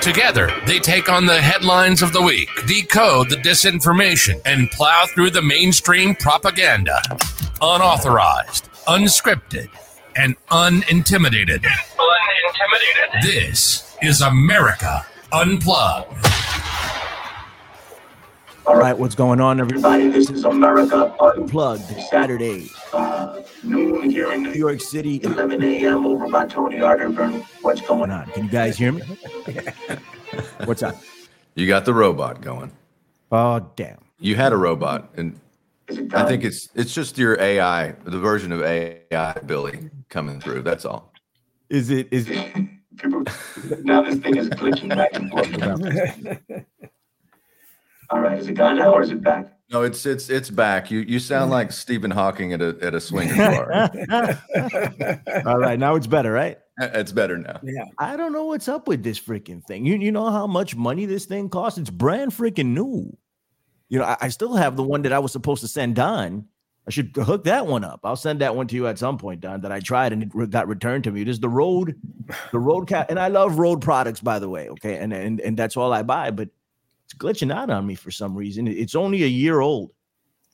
Together, they take on the headlines of the week, decode the disinformation, and plow through the mainstream propaganda. Unauthorized, unscripted, and unintimidated. Unintimidated. This is America Unplugged. All right, what's going on, everybody? This is America Unplugged, Saturday, noon here in New York City, 11 a.m. over by Tony Arterburn. What's going on? Can you guys hear me? What's up? You got the robot going. Oh, damn. You had a robot, and I think it's it's just your AI, the version of AI, Billy, coming through. That's all. Is it? Is it now this thing is glitching back and forth. All right, is it gone now or is it back? No, it's it's it's back. You you sound like Stephen Hawking at a at a swingers bar. All right, now it's better, right? Uh, it's better now. Yeah. I don't know what's up with this freaking thing. You you know how much money this thing costs? It's brand freaking new. You know, I, I still have the one that I was supposed to send Don. I should hook that one up. I'll send that one to you at some point, Don. That I tried and it got returned to me. It is the road, the road cat, and I love Rode products, by the way. Okay, and and and that's all I buy, but it's glitching out on me for some reason. It's only a year old.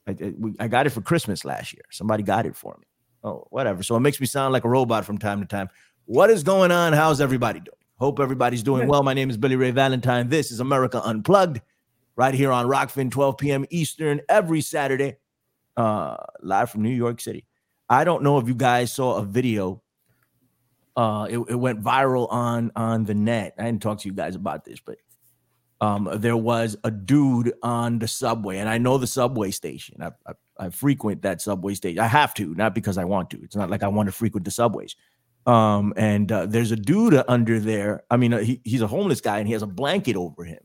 I, I, got it for Christmas last year. Somebody got it for me. Oh, whatever. So it makes me sound like a robot from time to time. What is going on? How's everybody doing? Hope everybody's doing well. My name is Billy Ray Valentine. This is America Unplugged, right here on Rokfin, 12 p.m. Eastern, every Saturday, uh, live from New York City. I don't know if you guys saw a video. Uh, it, it went viral on on the net. I didn't talk to you guys about this, but um, there was a dude on the subway, and I know the subway station. I, I, I, frequent that subway station. I have to, not because I want to. It's not like I want to frequent the subways. Um, and uh, there's a dude under there. I mean, uh, he, he's a homeless guy, and he has a blanket over him.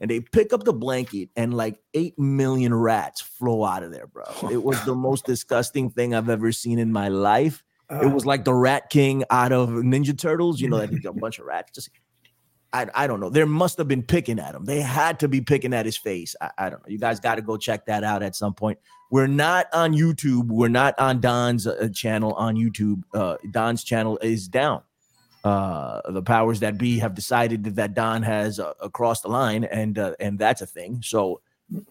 And they pick up the blanket, and like eight million rats flow out of there, bro. It was the most disgusting thing I've ever seen in my life. Uh, it was like the Rat King out of Ninja Turtles. You know, like a bunch of rats just I, I don't know. There must have been picking at him. They had to be picking at his face. I, I don't know. You guys got to go check that out at some point. We're not on YouTube. We're not on Don's uh, channel on YouTube. Uh, Don's channel is down. Uh, the powers that be have decided that Don has uh, crossed the line, and uh, and that's a thing. So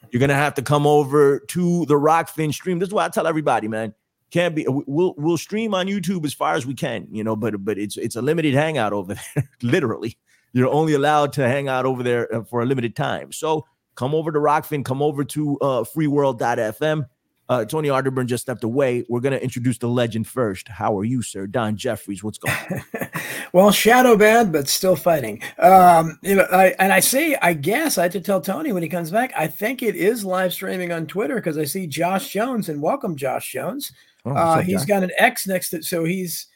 you're gonna have to come over to the Rokfin stream. This is why I tell everybody, man. Can't be. We'll we'll stream on YouTube as far as we can, you know. But but it's it's a limited hangout over there, literally you're only allowed to hang out over there uh, for a limited time. So come over to Rokfin, come over to uh, freeworld.fm. Uh, Tony Arterburn just stepped away. We're going to introduce the legend first. How are you, sir? Don Jeffries, what's going on? well, shadow bad, but still fighting. Um, you know, I, and I see, I guess I have to tell Tony when he comes back, I think it is live streaming on Twitter because I see Josh Jones and welcome Josh Jones. Oh, uh, he's got an X next to it. so he's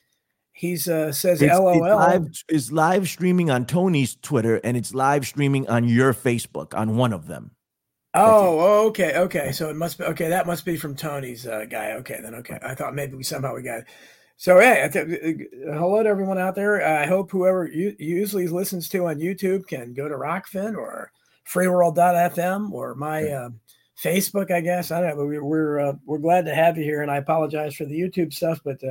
He's uh, says it's, LOL. It's live, it's live streaming on Tony's Twitter and it's live streaming on your Facebook on one of them. Oh, okay, okay. So it must be okay. That must be from Tony's uh, guy. Okay, then okay. I thought maybe we somehow we got it. So hey, th- uh, hello to everyone out there. I hope whoever you, usually listens to on YouTube can go to Rokfin or FreeWorld.fm or my uh, Facebook. I guess I don't know. But we're uh, we're glad to have you here, and I apologize for the YouTube stuff, but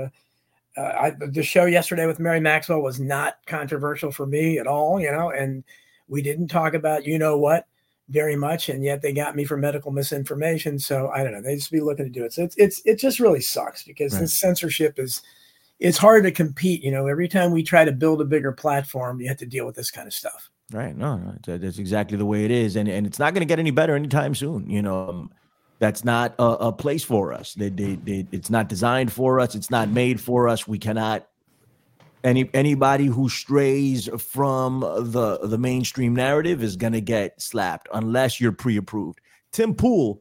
uh, I, the show yesterday with Mary Maxwell was not controversial for me at all, you know, and we didn't talk about you know what very much, and yet they got me for medical misinformation. So I don't know, they just be looking to do it. So it's it's it just really sucks because right. this censorship is it's hard to compete. You know, every time we try to build a bigger platform, you have to deal with this kind of stuff. Right. No, no that's exactly the way it is, and and it's not going to get any better anytime soon. You know. That's not a, a place for us. They, they, they, it's not designed for us. It's not made for us. We cannot. Any anybody who strays from the the mainstream narrative is gonna get slapped unless you're pre-approved. Tim Pool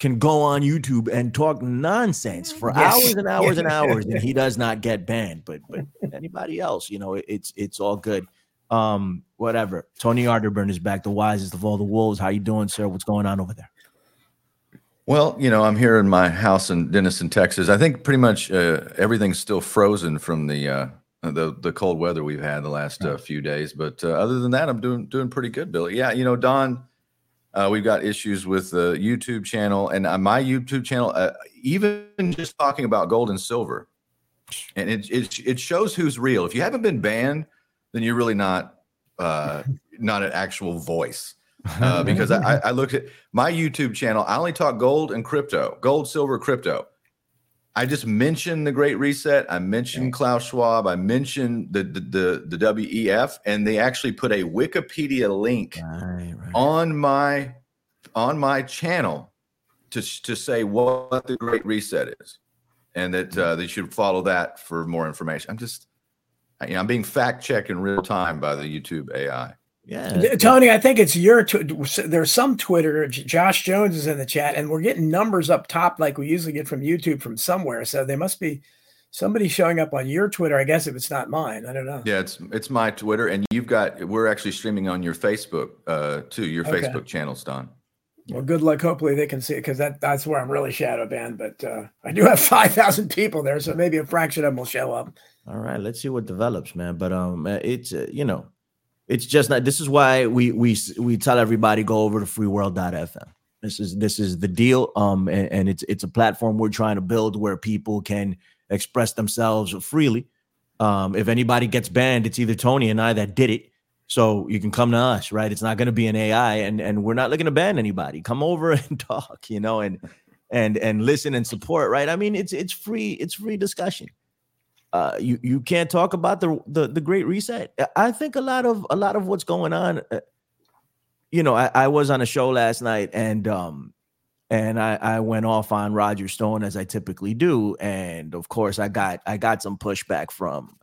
can go on YouTube and talk nonsense for yes. hours and hours and hours, and he does not get banned. But but anybody else, you know, it's it's all good. Um, whatever. Tony Arterburn is back, the wisest of all the wolves. How you doing, sir? What's going on over there? Well, you know, I'm here in my house in Denison, Texas. I think pretty much uh, everything's still frozen from the uh, the the cold weather we've had the last uh, few days. But uh, other than that, I'm doing doing pretty good, Billy. Yeah, you know, Don, uh, we've got issues with the YouTube channel and uh, my YouTube channel. even just talking about gold and silver, and it, it it shows who's real. If you haven't been banned, then you're really not not an actual voice uh, because I, I looked at my YouTube channel. I only talk gold and crypto, gold, silver, crypto. I just mentioned the Great Reset. I mentioned Klaus Schwab. I mentioned the the the, the WEF, and they actually put a Wikipedia link right, right. on my on my channel to to say what the Great Reset is, and that uh, they should follow that for more information. I'm just, you know, I'm being fact checked in real time by the YouTube AI. Yeah, Tony, I think it's your. Tw- there's some Twitter. Josh Jones is in the chat, and we're getting numbers up top like we usually get from YouTube from somewhere. So they must be somebody showing up on your Twitter. I guess if it's not mine, I don't know. Yeah, it's it's my Twitter, and you've got. We're actually streaming on your Facebook uh, too. Your okay. Facebook channels, Don. Well, good luck. Hopefully they can see it because that, that's where I'm really shadow banned. But uh, I do have 5,000 people there, so maybe a fraction of them will show up. All right, let's see what develops, man. But um, it's uh, you know it's just not. This is why we we we tell everybody go over to freeworld.fm. This is this is the deal. Um, and, and it's it's a platform we're trying to build where people can express themselves freely. Um, if anybody gets banned, it's either Tony and I that did it. So you can come to us, right? It's not going to be an AI, and and we're not looking to ban anybody. Come over and talk, you know, and and and listen and support, right? I mean, it's it's free, it's free discussion uh, you you can't talk about the, the the Great Reset. I think a lot of a lot of what's going on. Uh, you know, I, I was on a show last night, and um, and I, I went off on Roger Stone as I typically do, and of course I got I got some pushback from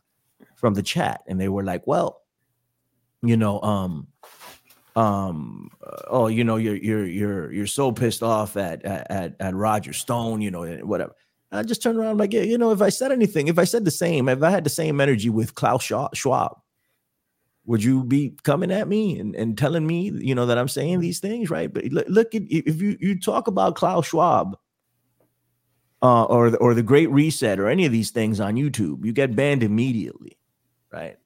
from the chat, and they were like, "Well, you know, um, um, oh, you know, you're you're you're you're so pissed off at at at Roger Stone, you know, whatever." I just turned around like, you know, if I said anything, if I said the same, if I had the same energy with Klaus Schwab, would you be coming at me and, and telling me, you know, that I'm saying these things, right? But look, at if you you talk about Klaus Schwab, uh, or the, or the Great Reset, or any of these things on YouTube, you get banned immediately, right?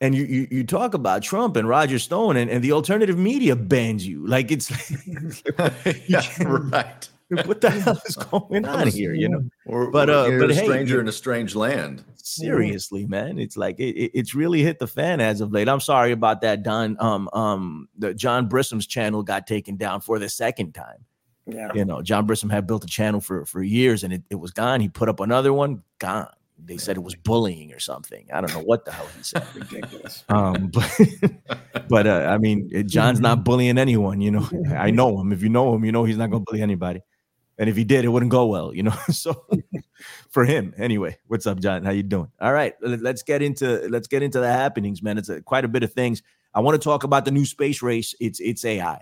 And you you, you talk about Trump and Roger Stone, and, and the alternative media bans you, like it's yeah, right what the hell is going on here? You know, or, but uh, but a hey, stranger in a strange land. Seriously, man, it's like it, it's really hit the fan as of late. I'm sorry about that, Don. Um, um, the John Brisson's channel got taken down for the second time. Yeah, you know, John Brisson had built a channel for for years, and it, it was gone. He put up another one, gone. They said it was bullying or something. I don't know what the hell he said. Ridiculous. Um, but but uh, I mean, John's not bullying anyone. You know, I know him. If you know him, you know he's not going to bully anybody. And if he did, it wouldn't go well, you know. so for him, anyway. What's up, John? How you doing? All right, let's get into let's get into the happenings, man. It's a, quite a bit of things. I want to talk about the new space race. It's it's AI.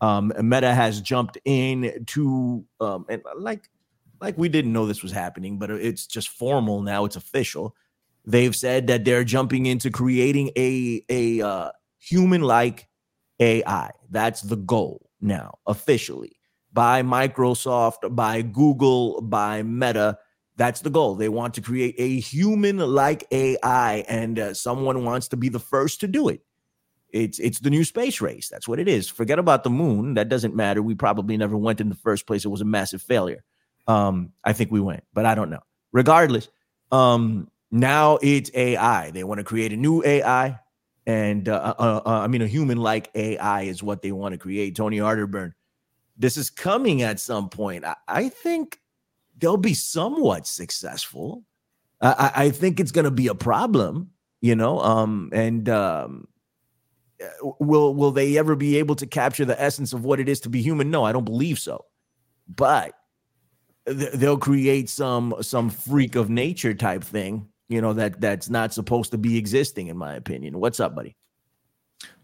Um, Meta has jumped in to um, and like like we didn't know this was happening, but it's just formal now. It's official. They've said that they're jumping into creating a a uh, human like AI. That's the goal now officially by Microsoft, by Google, by Meta. That's the goal. They want to create a human like AI, and uh, someone wants to be the first to do it. It's it's the new space race. That's what it is. Forget about the moon. That doesn't matter. We probably never went in the first place. It was a massive failure. Um, I think we went, but I don't know. Regardless, um, now it's AI. They want to create a new AI, and uh, uh, uh, I mean a human like AI is what they want to create. Tony Arterburn this is coming at some point. I, I think they'll be somewhat successful. I, I think it's going to be a problem, you know. Um, and um, uh, will will they ever be able to capture the essence of what it is to be human? No, I don't believe so. But th- they'll create some some freak of nature type thing, you know that that's not supposed to be existing, in my opinion. What's up, buddy?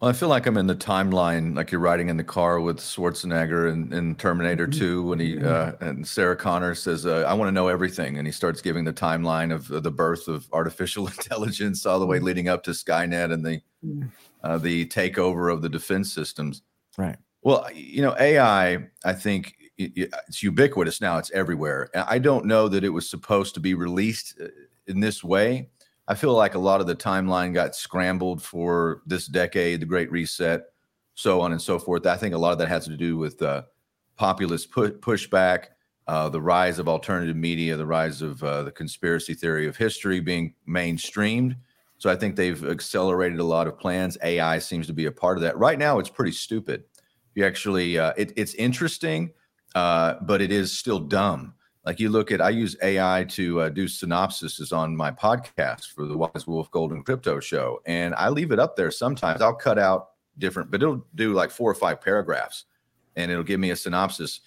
Well, I feel like I'm in the timeline, like you're riding in the car with Schwarzenegger and, in Terminator mm-hmm. 2 when he uh, and Sarah Connor says, uh, "I want to know everything," and he starts giving the timeline of, the birth of artificial intelligence all the way mm-hmm. leading up to Skynet and the uh, the takeover of the defense systems. Right. Well, you know, AI, I think it's ubiquitous now. It's everywhere. I don't know that it was supposed to be released uh, in this way. I feel like a lot of the timeline got scrambled for this decade, the Great Reset, so on and so forth. I think a lot of that has to do with uh, populist pu- pushback, uh, the rise of alternative media, the rise of uh, the conspiracy theory of history being mainstreamed. So I think they've accelerated a lot of plans. AI seems to be a part of that. Right now, it's pretty stupid. You actually, uh, it, it's interesting, uh, but it is still dumb. Like you look at, I use AI to uh, do synopsises on my podcast for the Wise Wolf Golden Crypto Show, and I leave it up there. Sometimes I'll cut out different, but it'll do like four or five paragraphs, and it'll give me a synopsis.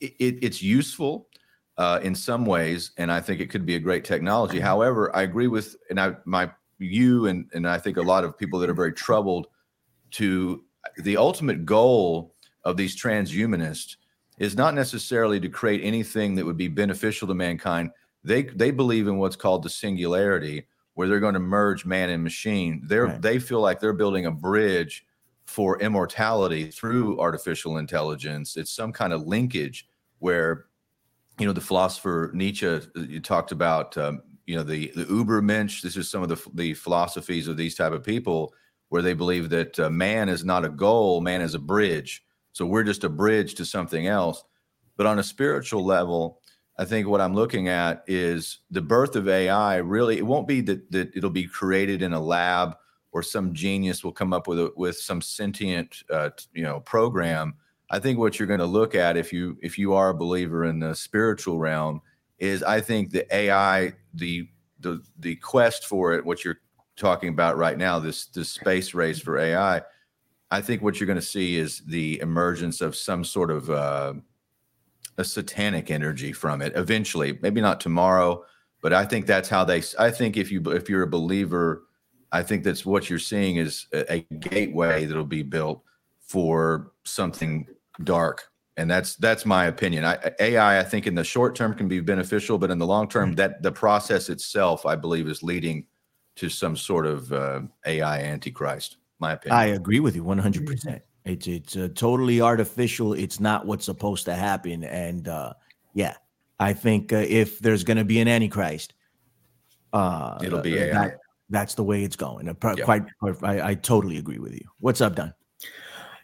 It, it, it's useful uh, in some ways, and I think it could be a great technology. However, I agree with, and I my you and and I think a lot of people that are very troubled to the ultimate goal of these transhumanists is not necessarily to create anything that would be beneficial to mankind. They they believe in what's called the singularity, where they're going to merge man and machine. They're right. they feel like they're building a bridge for immortality through artificial intelligence. It's some kind of linkage where, you know, the philosopher Nietzsche uh, you talked about, um, you know, the the Ubermensch. This is some of the the philosophies of these type of people where they believe that uh, man is not a goal, man is a bridge. So we're just a bridge to something else. But on a spiritual level, I think what I'm looking at is the birth of AI. Really, it won't be that that it'll be created in a lab or some genius will come up with a, with some sentient uh, you know program. I think what you're going to look at if you if you are a believer in the spiritual realm is I think the AI the the the quest for it what you're talking about right now this this space race for AI I think what you're going to see is the emergence of some sort of uh, a satanic energy from it eventually. Maybe not tomorrow, but I think that's how they. I think if you if you're a believer, I think that's what you're seeing is a, a gateway that'll be built for something dark and that's that's my opinion. I, AI, I think in the short term can be beneficial, but in the long term, mm-hmm. that the process itself, I believe, is leading to some sort of uh, AI antichrist my opinion. I agree with you 100%. Mm-hmm. It's it's uh, totally artificial. It's not what's supposed to happen and uh yeah, I think uh, if there's going to be an antichrist uh it'll be AI. That, that's the way it's going. Uh, yep. Quite I, I totally agree with you. What's up, Don?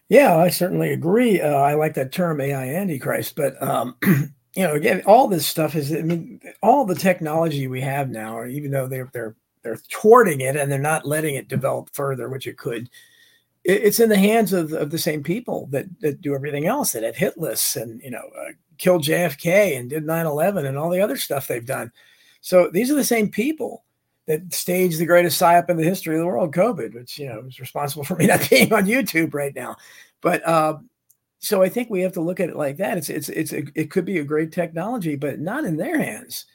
Yeah, I certainly agree. Uh, I like that term AI Antichrist, but um, you know, again, all this stuff is. I mean, all the technology we have now, even though they're they're they're thwarting it and they're not letting it develop further, which it could. it's in the hands of, of the same people that, that do everything else that had hit lists and you know uh, killed JFK and did 9/11 and all the other stuff they've done. So these are the same people that staged the greatest psyop in the history of the world, COVID, which you know is responsible for me not being on YouTube right now. But uh, so I think we have to look at it like that. It's it's it's a, it could be a great technology, but not in their hands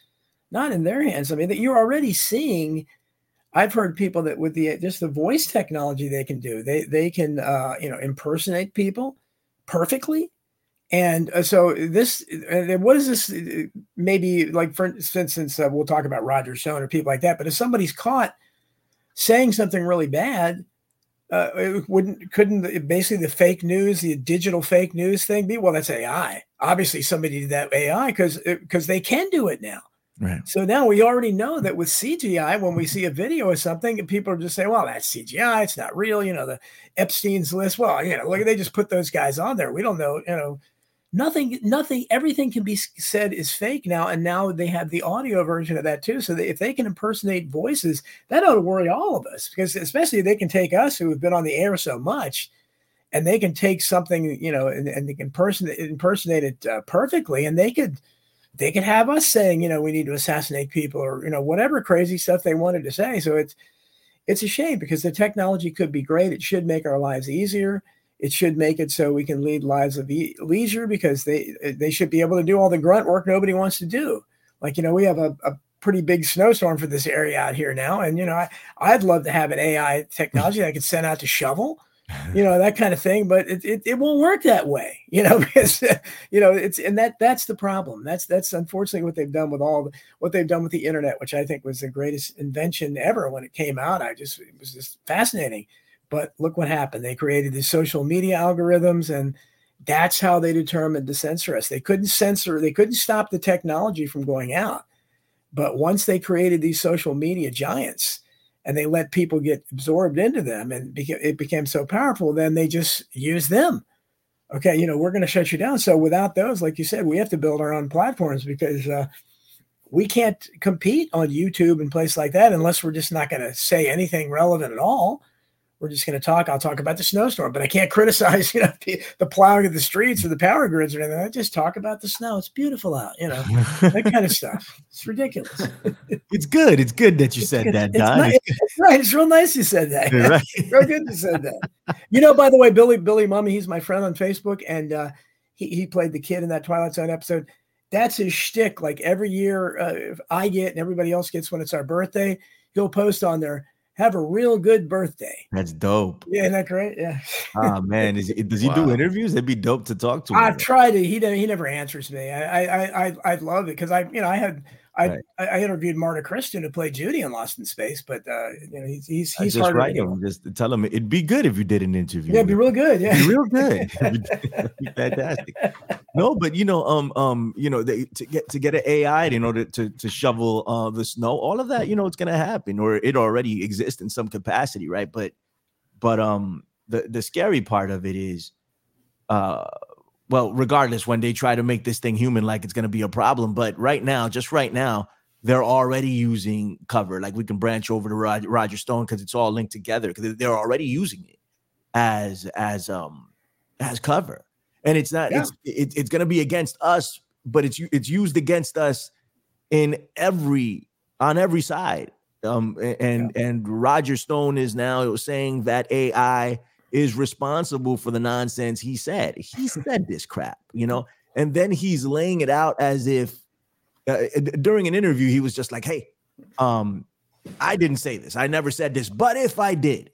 not in their hands. I mean, that you're already seeing. I've heard people that with the just the voice technology they can do, they they can uh, you know impersonate people perfectly. And uh, so this, uh, what is this? Uh, maybe like for instance, uh, we'll talk about Roger Stone or people like that. But if somebody's caught saying something really bad, uh, it wouldn't couldn't basically the fake news, the digital fake news thing be? Well, that's AI. Obviously, somebody did that AI because because they can do it now. Right. So now we already know that with CGI, when we see a video or something, people are just saying, well, that's CGI. It's not real. You know, the Epstein's list. Well, you know, look, they just put those guys on there. We don't know, you know, nothing, nothing, everything can be said is fake now. And now they have the audio version of that too. So that if they can impersonate voices, that ought to worry all of us because especially they can take us who have been on the air so much and they can take something, you know, and, and impersonate, impersonate it uh, perfectly and they could, they could have us saying, you know, we need to assassinate people or, you know, whatever crazy stuff they wanted to say. So it's, it's a shame because the technology could be great. It should make our lives easier. It should make it so we can lead lives of e- leisure because they they should be able to do all the grunt work nobody wants to do. Like you know, we have a, a pretty big snowstorm for this area out here now, and you know, I, I'd love to have an AI technology that I could send out to shovel you know that kind of thing. But it, it, it won't work that way, you know, because you know it's and that that's the problem. That's that's unfortunately what they've done with all the, what they've done with the internet, which I think was the greatest invention ever when it came out. I just it was just fascinating. But look what happened. They created these social media algorithms and that's how they determined to censor us. They couldn't censor, they couldn't stop the technology from going out. But once they created these social media giants and they let people get absorbed into them and it became so powerful, then they just use them. Okay, you know, we're going to shut you down. So without those, like you said, we have to build our own platforms because uh, we can't compete on YouTube and places like that unless we're just not going to say anything relevant at all we're just going to talk. I'll talk about the snowstorm, but I can't criticize, you know, the, the, plowing of the streets or the power grids or anything. I just talk about the snow. It's beautiful out, you know, that kind of stuff. It's ridiculous. it's good. It's good that you it's said good. that, Don. Right. It's real nice you said that. Right. real good you said that. You know, by the way, Billy Billy Mumy, he's my friend on Facebook, and uh, he he played the kid in that Twilight Zone episode. That's his shtick. Like every year, uh, I get and everybody else gets when it's our birthday. He'll post on there have a real good birthday. That's dope. Yeah, isn't that great? Yeah. oh man, Is, does he wow. do interviews? It'd be dope to talk to him. I've tried it. He he never answers me. I I I I love it because I you know I had I, right. I interviewed Marta Kristen who played Judy in Lost in Space, but uh, you know he's he's he's just write him, just tell him it'd be good if you did an interview. Yeah, it'd be real good. Yeah, real good. be fantastic. No, but you know, um, um, you know, they, to get to get an AI in order to to shovel uh, the snow, all of that, you know, it's gonna happen, or it already exists in some capacity, right? But, but um, the the scary part of it is, uh well, regardless, when they try to make this thing human, like it's going to be a problem. But right now, just right now, they're already using cover. Like we can branch over to Roger, Roger Stone because it's all linked together. Because they're already using it as as um as cover, and it's not. Yeah. It's it, it's going to be against us, but it's it's used against us in every on every side. Um and yeah. and Roger Stone is now saying that AI is responsible for the nonsense he said. He said this crap, you know, and then he's laying it out as if uh, during an interview he was just like, "Hey, um, I didn't say this. I never said this, but if I did."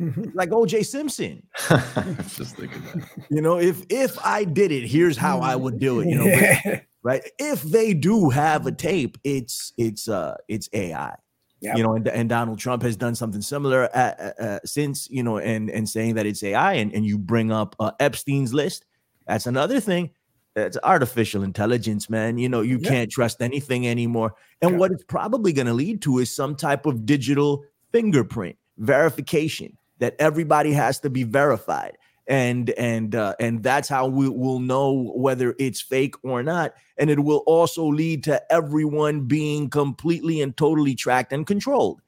like OJ Simpson. just thinking that. You know, if if I did it, here's how I would do it, you know. But, right? If they do have a tape, it's it's uh it's AI. Yep. You know, and, and Donald Trump has done something similar uh, uh, uh, since, you know, and and saying that it's AI, and, and you bring up uh, Epstein's list. That's another thing. That's artificial intelligence, man. You know, you yep. can't trust anything anymore. And yep. what it's probably going to lead to is some type of digital fingerprint verification that everybody has to be verified and and uh, and that's how we will know whether it's fake or not. And it will also lead to everyone being completely and totally tracked and controlled.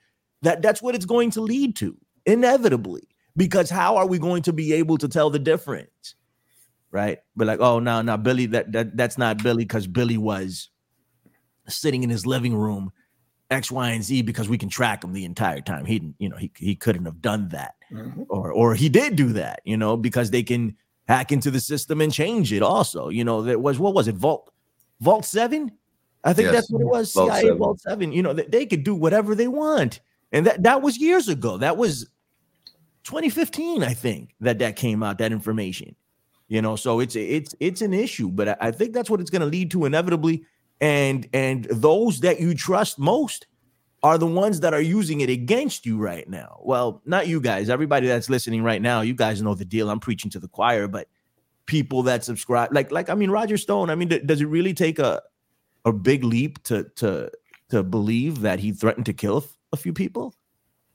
That that's what it's going to lead to inevitably. Because how are we going to be able to tell the difference? Right? But like oh no no billy that, that that's not billy because billy was sitting in his living room X, Y, and Z because we can track him the entire time. He didn't, you know, he, he couldn't have done that. Mm-hmm. Or or he did do that, you know, because they can hack into the system and change it also. You know, there was what was it, Vault Vault 7? I think yes. that's what it was. Vault CIA 7. Vault 7. You know, they, they could do whatever they want. And that that was years ago. That was 2015, I think, that that came out, that information. You know, so it's it's it's an issue, but I, I think that's what it's going to lead to inevitably and and those that you trust most are the ones that are using it against you right now. Well, not you guys, everybody that's listening right now, you guys know the deal. I'm preaching to the choir, but people that subscribe like like I mean Roger Stone, I mean does it really take a a big leap to to to believe that he threatened to kill a few people?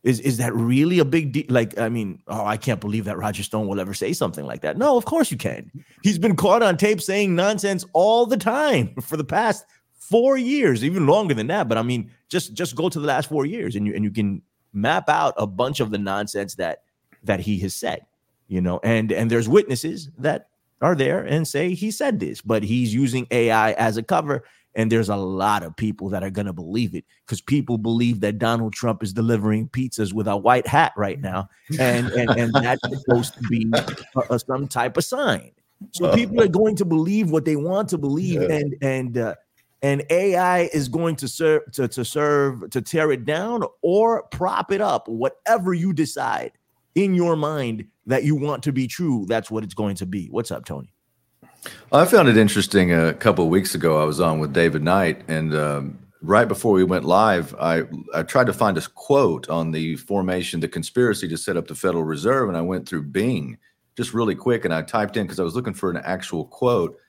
Is is that really a big deal? Like, I mean, oh, I can't believe that Roger Stone will ever say something like that. No, of course you can. He's been caught on tape saying nonsense all the time for the past four years, even longer than that. But I mean, just just go to the last four years, and you and you can map out a bunch of the nonsense that that he has said. You know, and and there's witnesses that are there and say he said this, but he's using AI as a cover. And there's a lot of people that are going to believe it because people believe that Donald Trump is delivering pizzas with a white hat right now. And, and, and that's supposed to be a, a, some type of sign. So people are going to believe what they want to believe. Yeah. And, and, uh, and AI is going to serve to, to serve to tear it down or prop it up, whatever you decide in your mind that you want to be true, that's what it's going to be. What's up, Tony? I found it interesting. A couple of weeks ago, I was on with David Knight, and um, right before we went live, I I tried to find a quote on the formation, the conspiracy to set up the Federal Reserve, and I went through Bing just really quick, and I typed in because I was looking for an actual quote,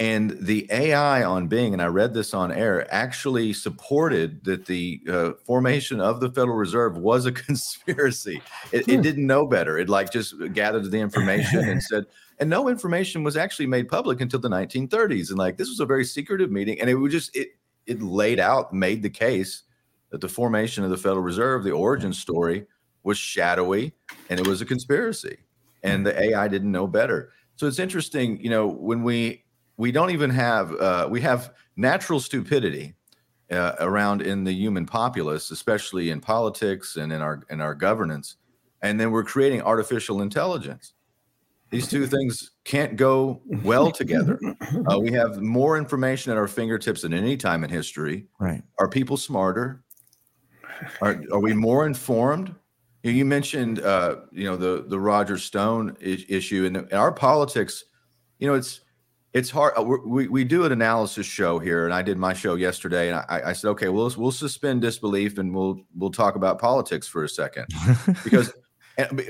and the AI on Bing, and I read this on air, actually supported that the uh, formation of the Federal Reserve was a conspiracy. It, it, hmm. didn't know better. It like just gathered the information and said, and no information was actually made public until the 1930s. And like this was a very secretive meeting, and it would just it it laid out, made the case that the formation of the Federal Reserve, the origin story, was shadowy and it was a conspiracy, and the AI didn't know better. So it's interesting, you know, when we we don't even have uh, we have natural stupidity uh, around in the human populace, especially in politics and in our in our governance, and then we're creating artificial intelligence. These two things can't go well together. Uh, we have more information at our fingertips than any time in history. Right? Are people smarter? Are are we more informed? You mentioned, uh, you know, the the Roger Stone issue, and our politics. You know, it's it's hard. Uh, we, we do an analysis show here, and I did my show yesterday, and I, I said, okay, we'll we'll suspend disbelief and we'll we'll talk about politics for a second, because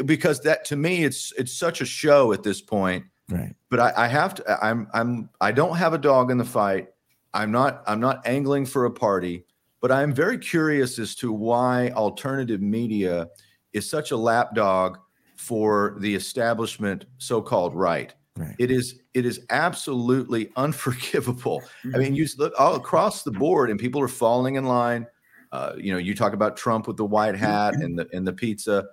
because that to me it's it's such a show at this point. Right. But I, I have to. I'm I'm I don't have a dog in the fight. I'm not I'm not angling for a party, but I'm very curious as to why alternative media is such a lapdog for the establishment so-called right Right. It is it is absolutely unforgivable. I mean, you look all across the board, and people are falling in line. Uh, you know, you talk about Trump with the white hat and the and the pizza.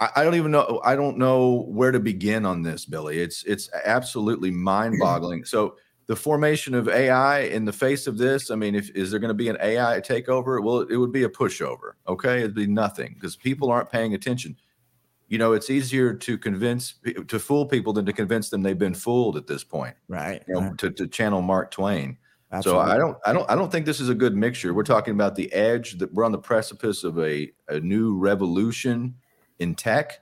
I, I, don't even know. I don't know where to begin on this, Billy. It's it's absolutely mind-boggling. So the formation of AI in the face of this. I mean, if is there going to be an AI takeover? Well, it would be a pushover. Okay, it'd be nothing because people aren't paying attention you know, it's easier to convince to fool people than to convince them they've been fooled at this point. Right. You know, right. To, to channel Mark Twain. Absolutely. So I don't, I don't, I don't think this is a good mixture. We're talking about the edge that we're on the precipice of a, a new revolution in tech,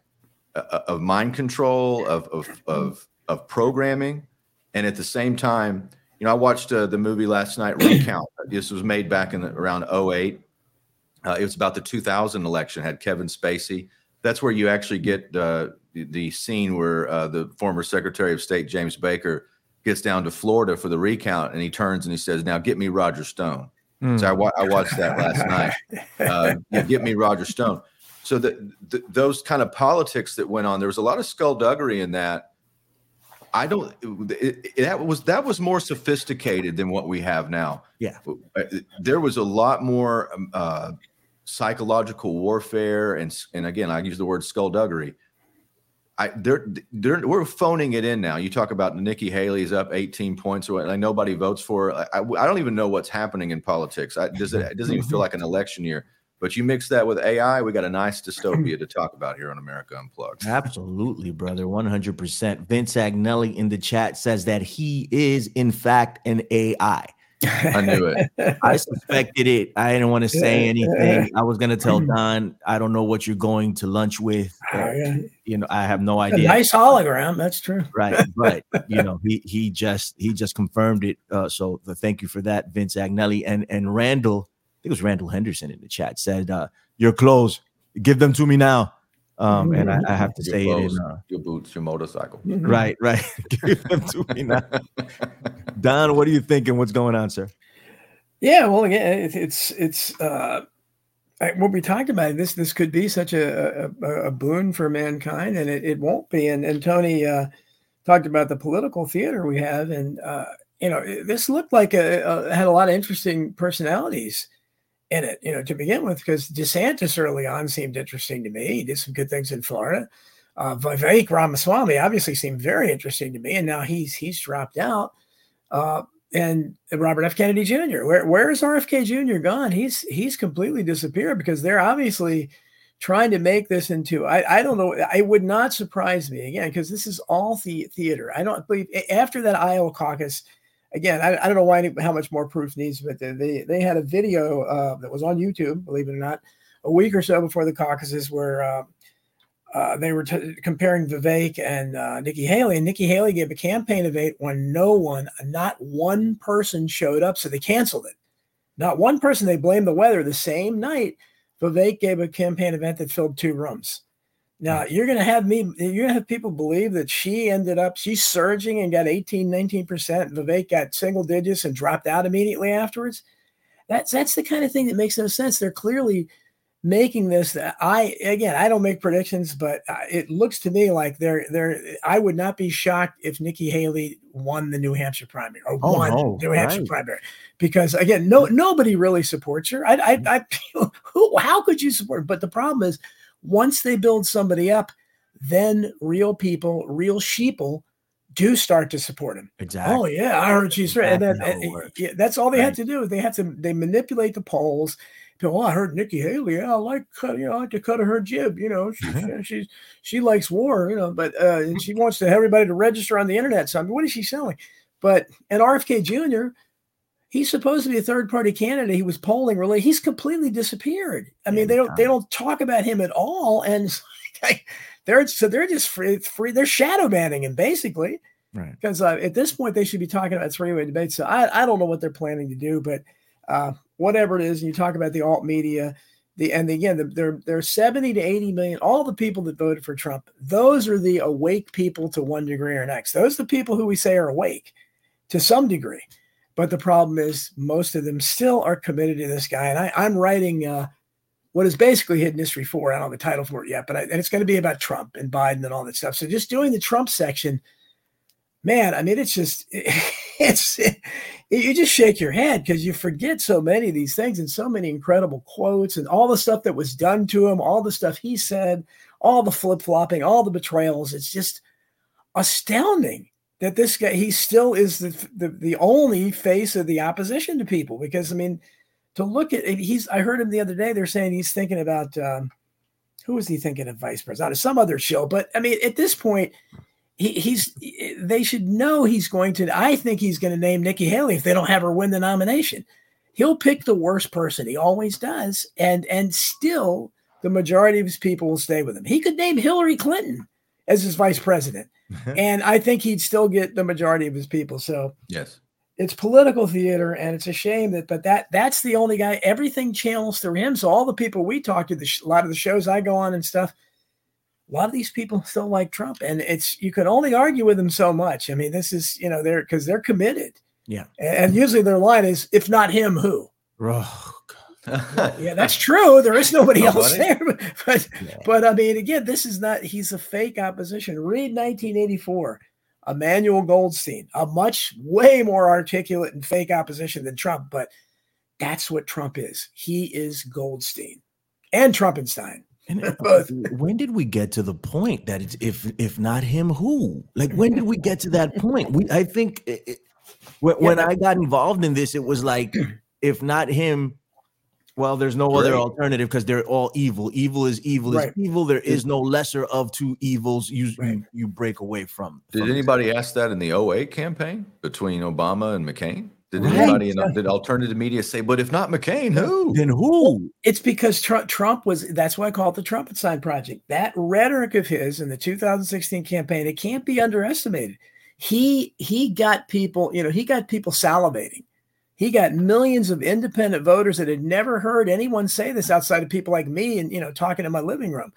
uh, uh of mind control, of, of, of, of programming. And at the same time, you know, I watched uh, the movie last night, Recount. this was made back in the, around 08. Uh, it was about the 2000 election, had Kevin Spacey that's where you actually get uh, the, the, scene where uh, the former Secretary of State James Baker gets down to Florida for the recount, and he turns and he says, "Now get me Roger Stone." Mm. So I, wa- I, watched that last night. Uh, yeah, get me Roger Stone. So the, the, those kind of politics that went on, there was a lot of skullduggery in that. I don't. It, it, that was that was more sophisticated than what we have now. Yeah, uh, there was a lot more um, uh, psychological warfare and and again I use the word skullduggery. I they're, they're we're phoning it in now. You talk about Nikki Haley's up 18 points or like nobody votes for. I, I, I don't even know what's happening in politics. I, does it, it doesn't even feel like an election year. But you mix that with AI, we got a nice dystopia to talk about here on America Unplugged. Absolutely, brother. 100%. Vince Agnelli in the chat says that he is, in fact, an AI. I knew it. I suspected it. I didn't want to say anything. I was gonna tell Don, I don't know what you're going to lunch with. Oh, yeah. You know, I have no idea. A nice hologram. That's true. Right, but you know, he he just he just confirmed it. Uh, so the, thank you for that, Vince Agnelli and and Randall. I think it was Randall Henderson in the chat said, uh, "Your clothes, give them to me now." Um, and I, I, have to your say clothes, it in uh, your boots, your motorcycle. Right, right. Give them to me now. Don, what are you thinking? What's going on, sir? Yeah, well, again, it, it's it's uh, what we talked about. This this could be such a a, a boon for mankind, and it, it won't be. And and Tony uh, talked about the political theater we have, and uh, you know, this looked like a, a, had a lot of interesting personalities in it, you know, to begin with, because DeSantis early on seemed interesting to me. He did some good things in Florida. Uh, Vivek Ramaswamy obviously seemed very interesting to me, and now he's he's dropped out. Uh, and Robert F. Kennedy Jr. Where where is RFK Jr. gone? He's he's completely disappeared because they're obviously trying to make this into. I I don't know. It would not surprise me again because this is all the theater. I don't believe after that Iowa caucus again, I, I don't know why how much more proof needs, but they they had a video uh, that was on YouTube, believe it or not, a week or so before the caucuses, where uh, uh, they were t- comparing Vivek and uh, Nikki Haley, and Nikki Haley gave a campaign event when no one, not one person showed up, so they canceled it. Not one person. They blamed the weather. The same night, Vivek gave a campaign event that filled two rooms. Now you're going to have me, you're going to have people believe that she ended up, she's surging and got 18, 19%. Vivek got single digits and dropped out immediately afterwards. That's, that's the kind of thing that makes no sense. They're clearly making this i again i don't make predictions but it looks to me like they're they're i would not be shocked if nikki haley won the new hampshire primary or oh, won no, new hampshire right. primary because again no nobody really supports her i i, I who, how could you support her? but the problem is once they build somebody up then real people real sheeple do start to support him. Exactly. Oh yeah, I heard she's right. And, then, and, yeah, that's all they right. had to do. They had to they manipulate the polls people, oh, I heard Nikki Haley. Yeah, I like cut, you know, I like to cut her jib. You know, she, mm-hmm. she, she likes war. You know, but uh, she wants to everybody to register on the internet. So I mean, what is she selling? But and RFK Jr. He's supposed to be a third party candidate. He was polling really. He's completely disappeared. I mean, they don't they don't talk about him at all, and they're so they're just free, free. They're shadow banning him basically. Right. Because uh, at this point, they should be talking about three way debates. So I, I don't know what they're planning to do, but uh, whatever it is, and you talk about the alt media, the and again, the, there there are 70 to 80 million, all the people that voted for Trump, those are the awake people to one degree or next. Those are the people who we say are awake to some degree. But the problem is most of them still are committed to this guy. And I, I'm writing uh, what is basically Hidden History 4. I don't have the title for it yet, but I, and it's going to be about Trump and Biden and all that stuff. So just doing the Trump section, man, I mean, it's just, it's, you just shake your head because you forget so many of these things and so many incredible quotes and all the stuff that was done to him, all the stuff he said, all the flip flopping, all the betrayals. It's just astounding that this guy he still is the, the, the only face of the opposition to people because I mean to look at he's I heard him the other day they're saying he's thinking about um, who was he thinking of vice president? Of some other show but I mean at this point he, he's they should know he's going to i think he's going to name nikki haley if they don't have her win the nomination. He'll pick the worst person. He always does. And and still the majority of his people will stay with him. He could name hillary clinton as his vice president. And i think he'd still get the majority of his people. So yes. it's political theater and it's a shame that but that that's the only guy everything channels through him. So all the people we talk to the, a lot of the shows i go on and stuff a lot of these people still like Trump, and it's you can only argue with them so much. I mean, this is you know they're because they're committed. Yeah, and, usually their line is, "If not him, who?" Oh, yeah, that's true. There is nobody, nobody. else there, but but, yeah. but I mean, again, this is not. He's a fake opposition. Read 1984. Emmanuel Goldstein, a much way more articulate and fake opposition than Trump, but that's what Trump is. He is Goldstein and Trumpenstein. And uh, when did we get to the point that it's if if not him, who? Like when did we get to that point? We I think it, when, yeah, when I got involved in this, it was like if not him, well, there's no other alternative because they're all evil. Evil is evil right. is evil. There is no lesser of two evils. You right. you, you, break away from. Did from anybody ask that in the 08 campaign between Obama and McCain? Did right. anybody in did alternative media say, but if not McCain, who? Then who? It's because Trump, Trump was, that's why I call it the Trumpenstein Project. That rhetoric of his in the 2016 campaign, it can't be underestimated. He he got people, you know, he got people salivating. He got millions of independent voters that had never heard anyone say this outside of people like me and you know talking in my living room.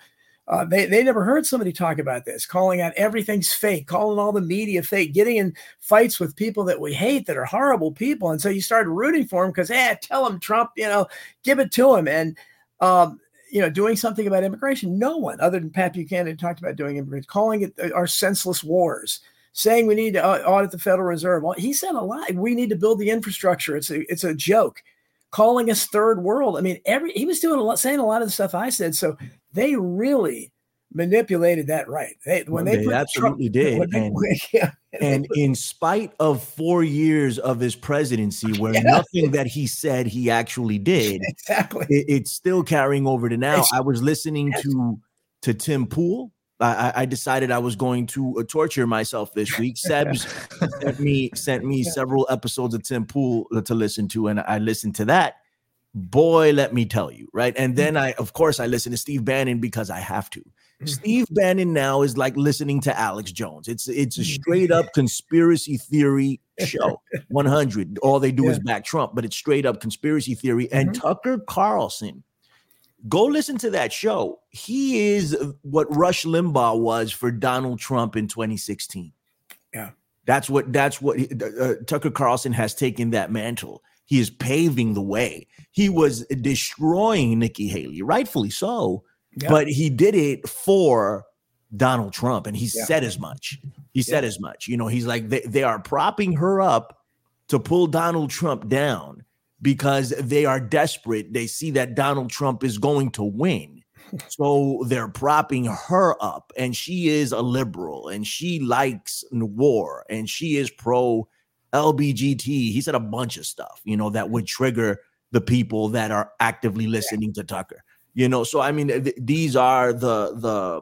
Uh, they, they never heard somebody talk about this, calling out everything's fake, calling all the media fake, getting in fights with people that we hate that are horrible people. And so you started rooting for him because, hey, tell him Trump, you know, give it to him. And, um, you know, doing something about immigration. No one other than Pat Buchanan talked about doing immigration, calling it uh, our senseless wars, saying we need to audit the Federal Reserve. Well, he said a lot. We need to build the infrastructure. It's a, it's a joke calling us third world. I mean, every he was doing a lot, saying a lot of the stuff I said. So they really manipulated that right. They, when they, they absolutely Trump, did, and, yeah, and put, in spite of four years of his presidency, where yeah. nothing that he said he actually did, exactly, it, it's still carrying over to now. It's, I was listening to to Tim Pool I, I, decided I was going to uh, torture myself this week. Seb's sent me sent me several episodes of Tim Pool uh, to listen to, and I listened to that. Boy, let me tell you, right? And then I, of course, I listen to Steve Bannon because I have to. Steve Bannon now is like listening to Alex Jones. It's it's a straight up conspiracy theory show. 100. All they do yeah. is back Trump, but it's straight up conspiracy theory. And mm-hmm. Tucker Carlson, go listen to that show. He is what Rush Limbaugh was for Donald Trump in 2016. Yeah. That's what that's what uh, Tucker Carlson has taken that mantle. He is paving the way. He was destroying Nikki Haley, rightfully so yeah. but he did it for Donald Trump, and he yeah. said as much. He said as much. You know, he's like they, they are propping her up to pull Donald Trump down because they are desperate. They see that Donald Trump is going to win. So they're propping her up, and she is a liberal, and she likes war, and she is pro LBGT. He said a bunch of stuff, you know, that would trigger the people that are actively listening to Tucker you know so i mean th- these are the the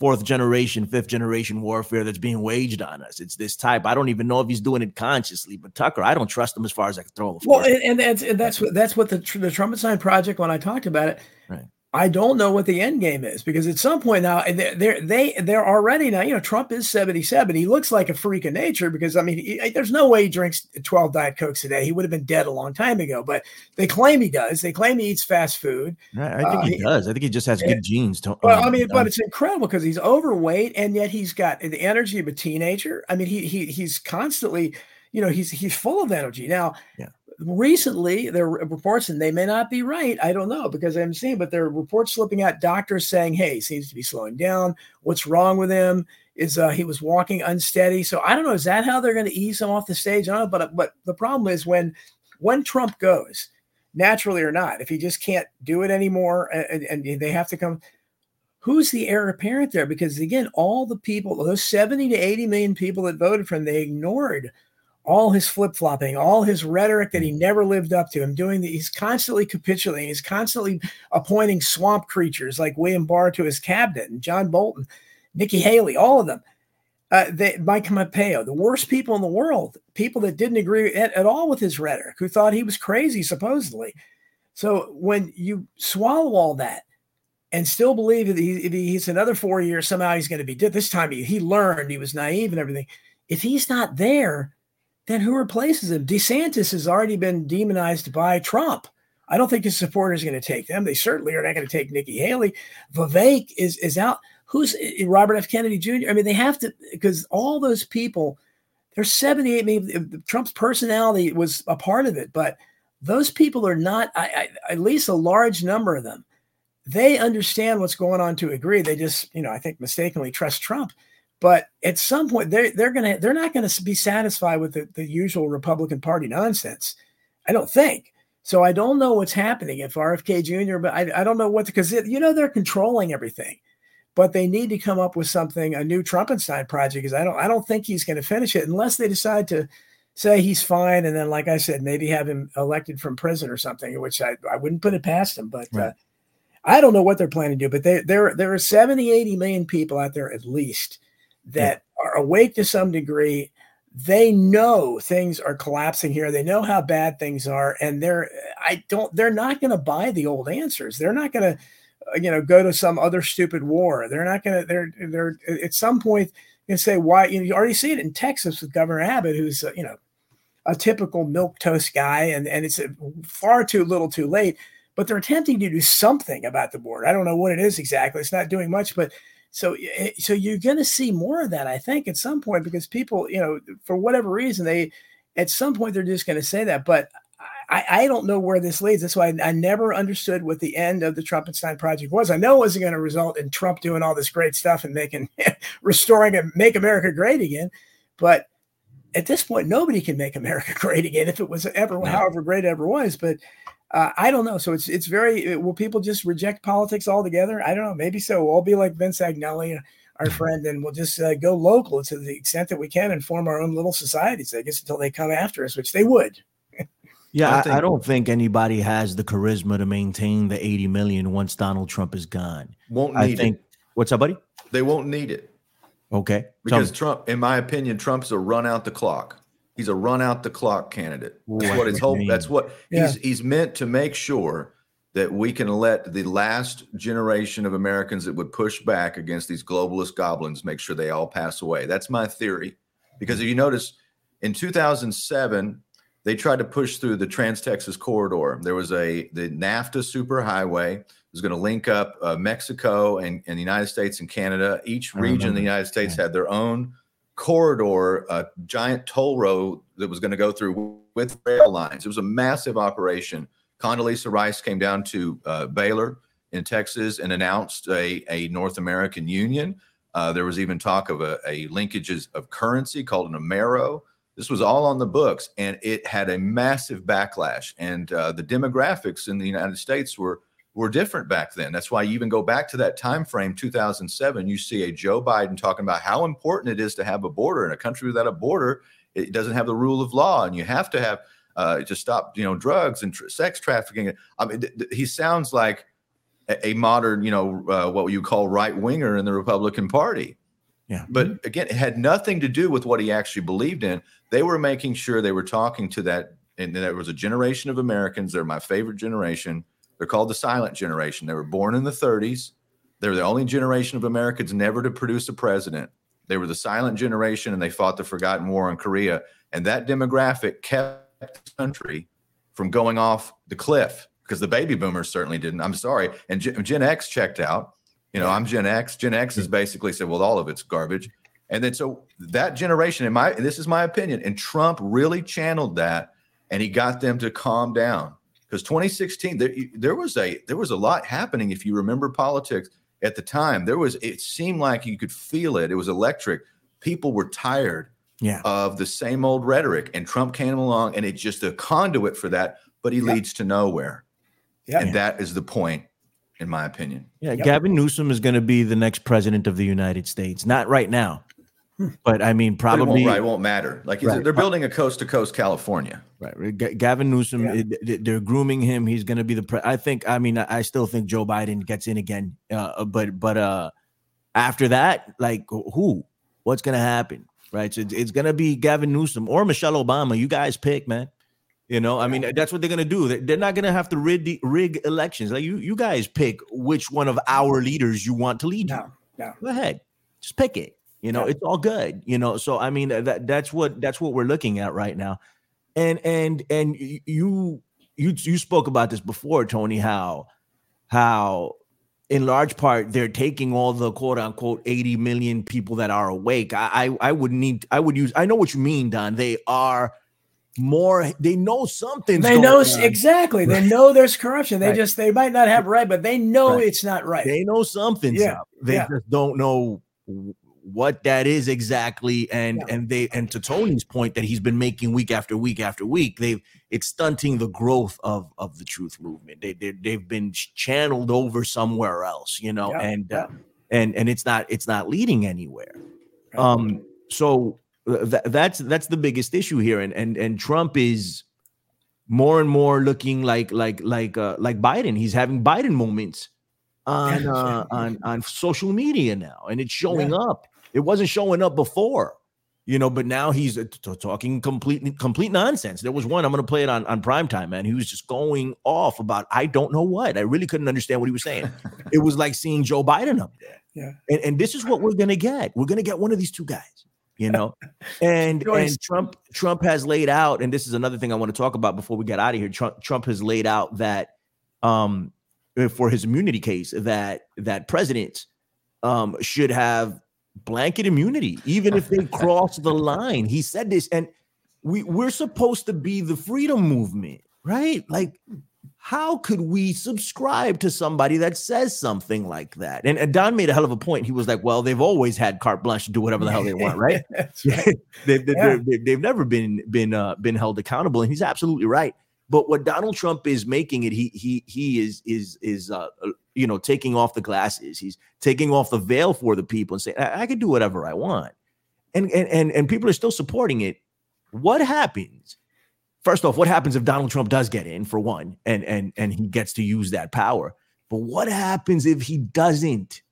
fourth generation fifth generation warfare that's being waged on us. It's this type i don't even know if he's doing it consciously but tucker i don't trust him as far as i can throw him well and, and, that's and that's what that's what the the Sign project when i talked about it right I don't know what the end game is because at some point now they're they they're already now you know Trump is seventy seven he looks like a freak of nature because I mean he, there's no way he drinks twelve diet cokes a day. He would have been dead a long time ago but they claim he does. They claim he eats fast food. I think uh, he, does. I think he just has good genes to, well um, I mean but it's incredible because he's overweight and yet he's got the energy of a teenager. I mean he he he's constantly you know he's he's full of energy. Now yeah recently there are reports and they may not be right i don't know because i'm seeing but there are reports slipping out doctors saying hey he seems to be slowing down. What's wrong with him? Is uh, he was walking unsteady? So i don't know is that how they're going to ease him off the stage? I don't know but but the problem is when when trump goes naturally or not if he just can't do it anymore and, and they have to come who's the heir apparent there? Because again all the people those 70 to 80 million people that voted for him they ignored all his flip flopping, all his rhetoric that he never lived up to. Him doing the, he's constantly capitulating. He's constantly appointing swamp creatures like William Barr to his cabinet and John Bolton, Nikki Haley, all of them. Uh, they, Mike Pompeo, the worst people in the world, people that didn't agree at, at all with his rhetoric, who thought he was crazy, supposedly. So when you swallow all that and still believe that he, he's another four years, somehow he's going to be this time. He, he learned he was naive and everything. If he's not there, then who replaces him? DeSantis has already been demonized by Trump. I don't think his supporters are going to take them. They certainly are not going to take Nikki Haley. Vivek is is out. Who's eh, Robert F. Kennedy Jr.? I mean, they have to because all those people. There's 78. Maybe Trump's personality was a part of it, but those people are not. I, I, at least a large number of them. They understand what's going on to agree. They just, you know, I think mistakenly trust Trump. But at some point, they're they're gonna they're not gonna be satisfied with the, the usual Republican Party nonsense. I don't think. So I don't know what's happening if RFK Jr. But I, I don't know what because you know they're controlling everything, but they need to come up with something a new Trumpenstein project because I don't I don't think he's going to finish it unless they decide to say he's fine and then like I said maybe have him elected from prison or something, which I, I wouldn't put it past him. But right. uh, I don't know what they're planning to do. But they, there there are 70 80 million people out there at least that are awake to some degree. They know things are collapsing here. They know how bad things are and they're i don't they're not going to buy the old answers. They're not going to uh, you know go to some other stupid war. They're not going to they're they're at some point say why you, know, you already see it in texas with governor abbott who's uh, you know a typical milk toast guy and and it's far too little too late but they're attempting to do something about the border i don't know what it is exactly. It's not doing much but so, eh, so you're going to see more of that, I think, at some point, because people, you know, for whatever reason, they, at some point, they're just going to say that. But I, I, don't know where this leads. That's why I, I, never understood what the end of the Trumpenstein project was. I know it wasn't going to result in Trump doing all this great stuff and making, restoring and make America great again. But at this point, nobody can make America great again if it was ever, no. however great it ever was. But uh, I don't know. So it's it's very. Will people just reject politics altogether? I don't know. Maybe so. We'll all be like Vince Agnelli, our mm-hmm. friend, and we'll just uh, go local to the extent that we can and form our own little societies. I guess until they come after us, which they would. Yeah, I, think, I, don't think anybody has the charisma to maintain the 80 million once Donald Trump is gone. Won't need I think. It. What's up, buddy? They won't need it. Okay. Because Trump, in my opinion, Trump's a run out the clock. He's a run out the clock candidate. That's what his hope. That's what yeah. he's he's meant to make sure that we can let the last generation of Americans that would push back against these globalist goblins make sure they all pass away. That's my theory. Because if you notice, in 2007, they tried to push through the Trans Texas corridor. There was a the NAFTA superhighway was going to link up uh, Mexico and, and the United States and Canada. Each region in the United States yeah. had their own corridor, a giant toll road that was going to go through with rail lines. It was a massive operation. Condoleezza Rice came down to uh, Baylor in Texas and announced a, a North American Union. Uh, there was even talk of a, a linkages of currency called an Amero. This was all on the books, and it had a massive backlash. And uh, the demographics in the United States were were different back then. That's why you even go back to that time frame, 2007. You see a Joe Biden talking about how important it is to have a border. In a country without a border, it doesn't have the rule of law, and you have to have uh, to stop, you know, drugs and tr- sex trafficking. I mean, th- th- he sounds like a, a modern, you know, uh, what you call right winger in the Republican Party. Yeah. But again, it had nothing to do with what he actually believed in. They were making sure they were talking to that, and there was a generation of Americans. They're my favorite generation they're called the silent generation. They were born in the 30s. They're the only generation of Americans never to produce a president. They were the silent generation and they fought the forgotten war in Korea. And that demographic kept the country from going off the cliff because the baby boomers certainly didn't. I'm sorry. And Gen, Gen X checked out. You know, I'm Gen X. Gen X has basically said, well, all of it's garbage. And then so that generation, in my this is my opinion, and Trump really channeled that and he got them to calm down because 2016 there, there was a there was a lot happening if you remember politics at the time there was it seemed like you could feel it it was electric people were tired yeah. of the same old rhetoric and trump came along and it's just a conduit for that but he yeah. leads to nowhere yeah. and that is the point in my opinion yeah yep. gavin newsom is going to be the next president of the united states not right now but I mean, probably it won't, right, it won't matter. Like right. they're building a coast to coast California. Right. Gavin Newsom, yeah. they're grooming him. He's going to be the. Pre- I think. I mean, I still think Joe Biden gets in again. Uh, but but uh, after that, like who? What's going to happen? Right. So it's, it's going to be Gavin Newsom or Michelle Obama. You guys pick, man. You know, I mean, that's what they're gonna do. They're not gonna have to rig the, rig elections. Like you, you guys pick which one of our leaders you want to lead. No, no. Go ahead, just pick it. You know, yeah. it's all good. You know, so I mean that that's what that's what we're looking at right now. And and and you you you spoke about this before, Tony, how how in large part they're taking all the quote unquote 80 million people that are awake. I I, I would need I would use I know what you mean, Don. They are more they know something they know on. exactly they know there's corruption they right. just they might not have right but they know right. it's not right they know something's yeah. up they yeah. just don't know what that is exactly and yeah. and they and to tony's point that he's been making week after week after week they've it's stunting the growth of of the truth movement they, they they've been channeled over somewhere else you know yeah. and yeah. Uh, and and it's not it's not leading anywhere um so uh, th- that's that's the biggest issue here and and and trump is more and more looking like like like uh, like biden he's having biden moments on uh, on on social media now, and it's showing yeah. up. It wasn't showing up before, you know, but now he's uh, talking complete complete nonsense. There was one I'm going to play it on on prime time, man. He was just going off about I don't know what. I really couldn't understand what he was saying. it was like seeing Joe Biden up there. Yeah, and, and this is what we're going to get. We're going to get one of these two guys you know and and trump trump has laid out and this is another thing i want to talk about before we get out of here trump, trump has laid out that um for his immunity case that that presidents um should have blanket immunity, even if they cross the line. He said this, and we we're supposed to be the freedom movement, right? Like, how could we subscribe to somebody that says something like that? And, and Don made a hell of a point. He was like, "Well, they've always had carte blanche to do whatever the hell they want, right? right. they, have yeah. they, never been been uh, been held accountable." And he's absolutely right. But what Donald Trump is making it, he he he is is is uh, you know taking off the glasses. He's taking off the veil for the people and saying, I, I can do whatever I want, and and and and people are still supporting it. What happens? First off, what happens if Donald Trump does get in for one, and and and he gets to use that power? But what happens if he doesn't?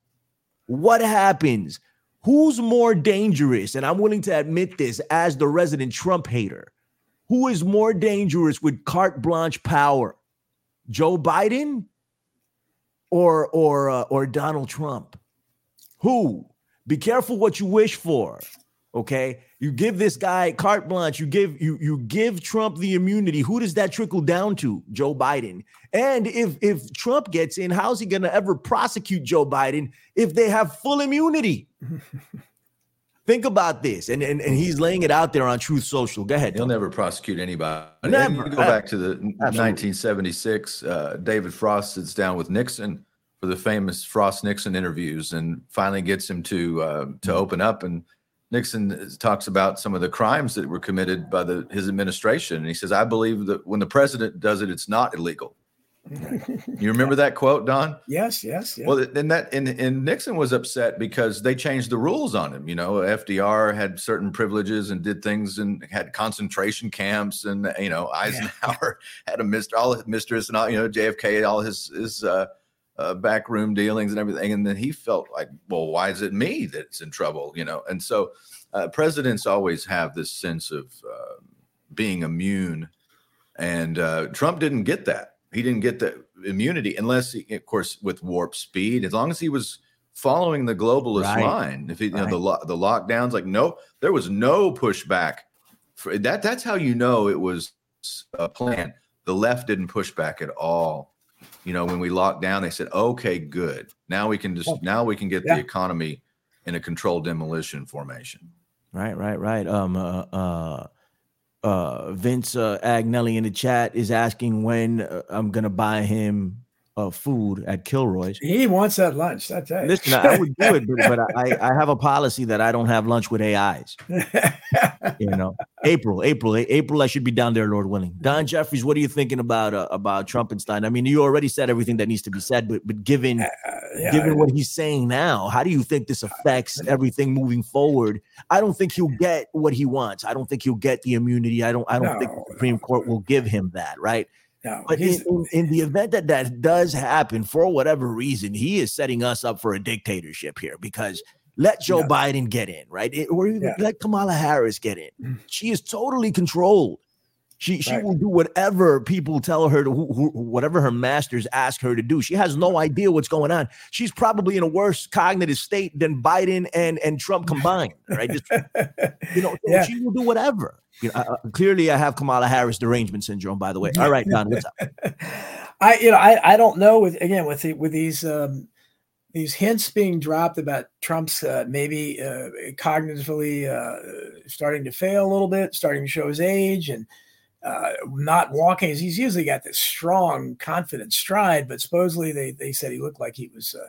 What happens? Who's more dangerous? And I'm willing to admit this as the resident Trump hater who is more dangerous with carte blanche power? Joe Biden or or uh, or Donald Trump? Who? Be careful what you wish for. Okay, you give this guy carte blanche. You give you you give Trump the immunity. Who does that trickle down to? Joe Biden. And if if Trump gets in, how's he going to ever prosecute Joe Biden if they have full immunity? Think about this, and, and and he's laying it out there on Truth Social. Go ahead. He'll never prosecute anybody. Never. go back to the 1976. Uh, David Frost sits down with Nixon for the famous Frost Nixon interviews, and finally gets him to uh, to open up. And Nixon talks about some of the crimes that were committed by the his administration, and he says, "I believe that when the president does it, it's not illegal." You remember that quote, Don? Yes, yes. yes. Well, and that and, and Nixon was upset because they changed the rules on him. You know, FDR had certain privileges and did things and had concentration camps, and you know Eisenhower yeah. had a mistress, all his mistress, and all you know JFK, all his his uh, uh, backroom dealings and everything. And then he felt like, well, why is it me that's in trouble? You know, and so uh, presidents always have this sense of uh, being immune, and uh, Trump didn't get that he didn't get the immunity unless, he, of course, with warp speed. As long as he was following the globalist right. line, if he, you right. know, the the lockdowns, like no, there was no pushback. For that, that's how you know it was a plan. The left didn't push back at all. You know, when we locked down, they said, "Okay, good. Now we can just now we can get yeah. the economy in a controlled demolition formation." Right, right, right. Um, uh, uh uh, Vince uh, Agnelli in the chat is asking when uh, I'm gonna buy him uh, food at Kilroy's. He wants that lunch. That's it. Listen, I would do it, but, but I, I have a policy that I don't have lunch with AIs. you know, April, April, April. I should be down there, Lord willing. Don Jeffries, what are you thinking about uh, about Trumpenstein? I mean, you already said everything that needs to be said, but but given uh, yeah, given what he's saying now, how do you think this affects everything moving forward? I don't think he'll get what he wants. I don't think he'll get the immunity. I don't. I don't no, think the Supreme no. Court will give him that. Right. No, but in, in, in, the event that that does happen for whatever reason, he is setting us up for a dictatorship here because let Joe yeah. Biden get in, right? It, or yeah. let Kamala Harris get in. Mm. She is totally controlled. She she right. will do whatever people tell her to, who, who, whatever her masters ask her to do. She has no idea what's going on. She's probably in a worse cognitive state than Biden and and Trump combined, right? Just, you know, yeah. she will do whatever. You know, uh, clearly, I have Kamala Harris derangement syndrome. By the way, all right, Don, what's up? I you know I I don't know with again with the, with these um, these hints being dropped about Trump's uh, maybe uh, cognitively uh, starting to fail a little bit, starting to show his age, and uh, not walking. He's usually got this strong, confident stride, but supposedly they they said he looked like he was uh,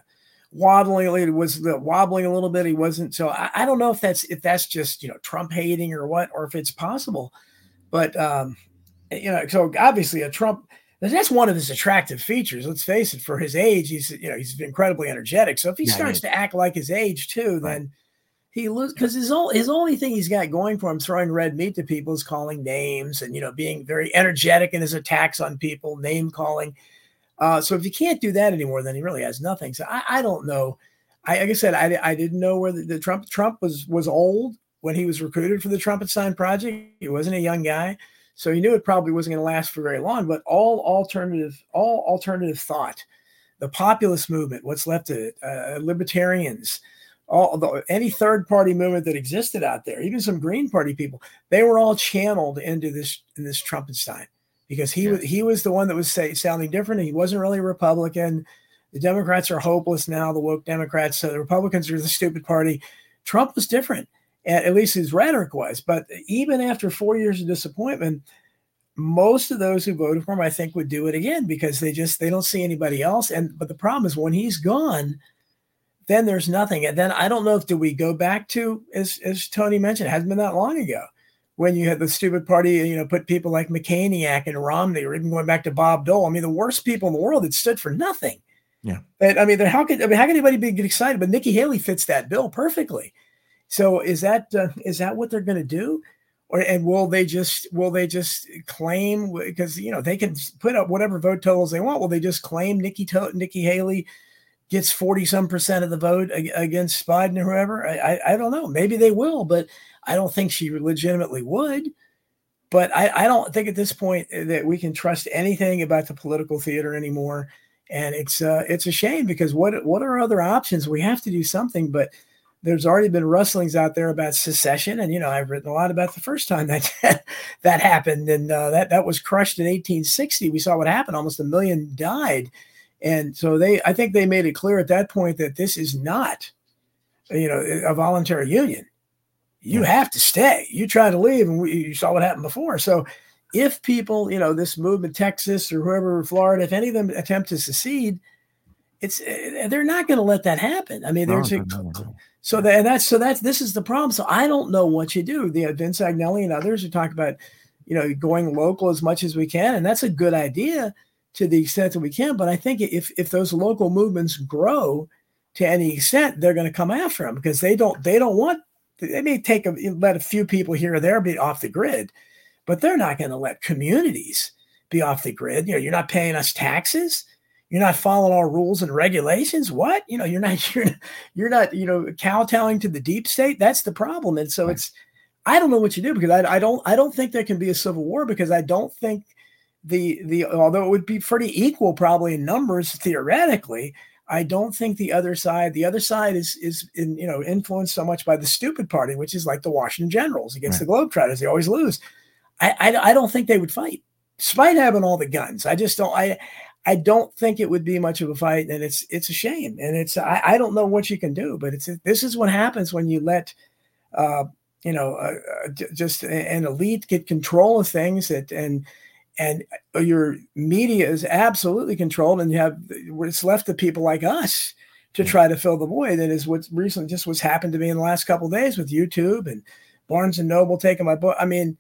waddling it was wobbling a little bit. He wasn't so I, I, don't know if that's if that's just you know trump hating or what or if it's possible. But um you know so obviously a trump that's one of his attractive features. Let's face it for his age he's you know he's incredibly energetic. So if he yeah, starts to act like his age too right. then he loses because his, all, his only thing he's got going for him throwing red meat to people is calling names and you know being very energetic in his attacks on people name calling uh, so if you can't do that anymore, then he really has nothing. So I, I don't know. I, like I said, I, I didn't know where the, the, Trump Trump was was old when he was recruited for the Trumpenstein project. He wasn't a young guy, so he knew it probably wasn't going to last for very long. But all alternative all alternative thought, the populist movement, what's left of it, uh, libertarians, all the, any third party movement that existed out there, even some Green Party people, they were all channeled into this in this Trumpenstein because he was he was the one that was say, sounding different. He wasn't really a Republican. The Democrats are hopeless now. The woke Democrats. So the Republicans are the stupid party. Trump was different, at least his rhetoric was. But even after four years of disappointment, most of those who voted for him, I think, would do it again because they just they don't see anybody else. And but the problem is when he's gone, then there's nothing. And then I don't know if do we go back to as as Tony mentioned, it hasn't been that long ago when you had the stupid party, you know, put people like McCainiac and Romney, or even going back to Bob Dole. I mean, the worst people in the world that stood for nothing. Yeah. And I mean, how could I mean, how can anybody be get excited? But Nikki Haley fits that bill perfectly. So is that uh, is that what they're going to do? Or and will they just will they just claim because you know they can put up whatever vote totals they want? Will they just claim Nikki Nikki Haley gets forty some percent of the vote against Biden or whoever? I, I I don't know. Maybe they will, but I don't think she legitimately would. but I, I don't think at this point that we can trust anything about the political theater anymore. And it's uh, it's a shame because what what are other options? We have to do something, but there's already been rustlings out there about secession, and you know I've written a lot about the first time that that happened, and uh, that that was crushed in 1860. We saw what happened; almost a million died, and so they I think they made it clear at that point that this is not, you know, a voluntary union you have to stay. You try to leave, and we, you saw what happened before. So, if people, you know, this movement, Texas or whoever, Florida, if any of them attempt to secede, it's eh, they're not going to let that happen. I mean, there's no, no, no, so that, and that's so that's this is the problem. So I don't know what you do. The Vince Agnelli and others are talking about, you know, going local as much as we can, and that's a good idea to the extent that we can. But I think if if those local movements grow to any extent, they're going to come after them because they don't they don't want they may take a, let a few people here or there be off the grid, but they're not going to let communities be off the grid. You know, you're not paying us taxes. You're not following our rules and regulations. What? You know, you're not you're you're not you know kowtowing to the deep state. That's the problem. And so it's I don't know what you do because I, I don't I don't think there can be a civil war because I don't think the the although it would be pretty equal probably in numbers theoretically I don't think the other side, the other side is is in, you know influenced so much by the stupid party, which is like the Washington Generals against right. the Globetrotters. They always lose. I, I, I don't think they would fight, despite having all the guns. I just don't. I I don't think it would be much of a fight, and it's it's a shame. And it's I, I don't know what you can do, but it's this is what happens when you let uh, you know uh, uh just an elite get control of things that and and your media is absolutely controlled and you have it's left to people like us to try to fill the void. That is what's recently just what's happened to me in the last couple days with youtube and barnes and noble taking my book. I mean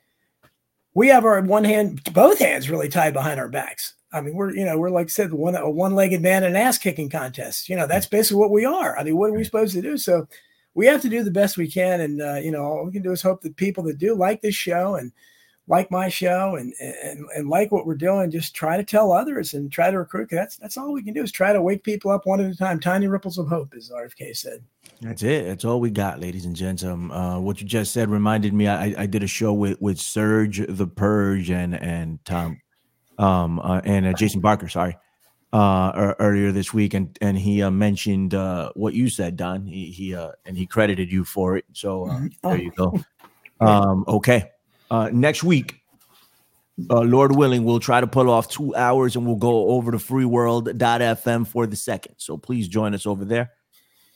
we have our one hand both hands really tied behind our backs. I mean we're you know we're like I said one a one-legged man in an ass kicking contest. You know that's basically what we are. I mean what are we supposed to do? So we have to do the best we can and uh, you know all we can do is hope that people that do like this show and like my show and, and and like what we're doing, just try to tell others and try to recruit. That's that's all we can do is try to wake people up one at a time. Tiny ripples of hope, as RFK said. That's it. That's all we got, ladies and gents. Um, uh, what you just said reminded me. I, I did a show with with Serge the Purge and and Tom, um, uh, and uh, Jason Barker. Sorry, uh, earlier this week, and and he uh, mentioned uh, what you said, Don. He he uh, and he credited you for it. So uh, mm-hmm. there you go. Um, okay. Uh, next week, uh, Lord willing, we'll try to pull off two hours and we'll go over to freeworld.fm for the second. So please join us over there.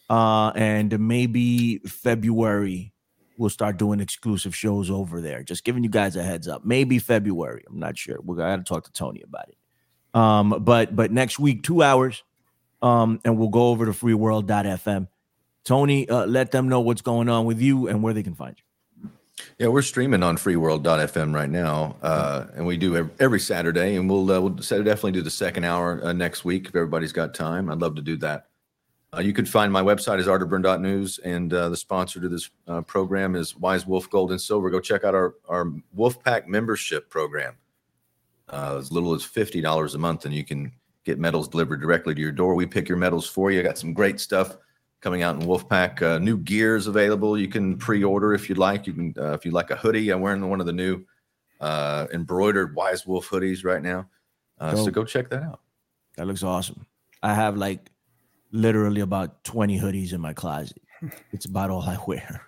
Uh, and maybe February, we'll start doing exclusive shows over there. Just giving you guys a heads up. Maybe February. I'm not sure. We're going to talk to Tony about it. Um, but but next week, two hours, um, and we'll go over to freeworld.fm. Tony, uh, let them know what's going on with you and where they can find you. Yeah, we're streaming on freeworld.fm right now, uh, and we do every Saturday, and we'll uh, we'll definitely do the second hour uh, next week if everybody's got time. I'd love to do that. Uh, you can find my website is arterburn.news, and uh, the sponsor to this uh, program is Wise Wolf Gold and Silver. Go check out our our Wolfpack membership program. as little as fifty dollars a month, and you can get metals delivered directly to your door. We pick your metals for you. I got some great stuff coming out in Wolfpack. Uh, new gears available. You can pre-order if you'd like. You can uh, if you like a hoodie. I'm wearing one of the new uh, embroidered Wise Wolf hoodies right now. Uh, so go check that out. That looks awesome. I have like literally about 20 hoodies in my closet. It's about all I wear.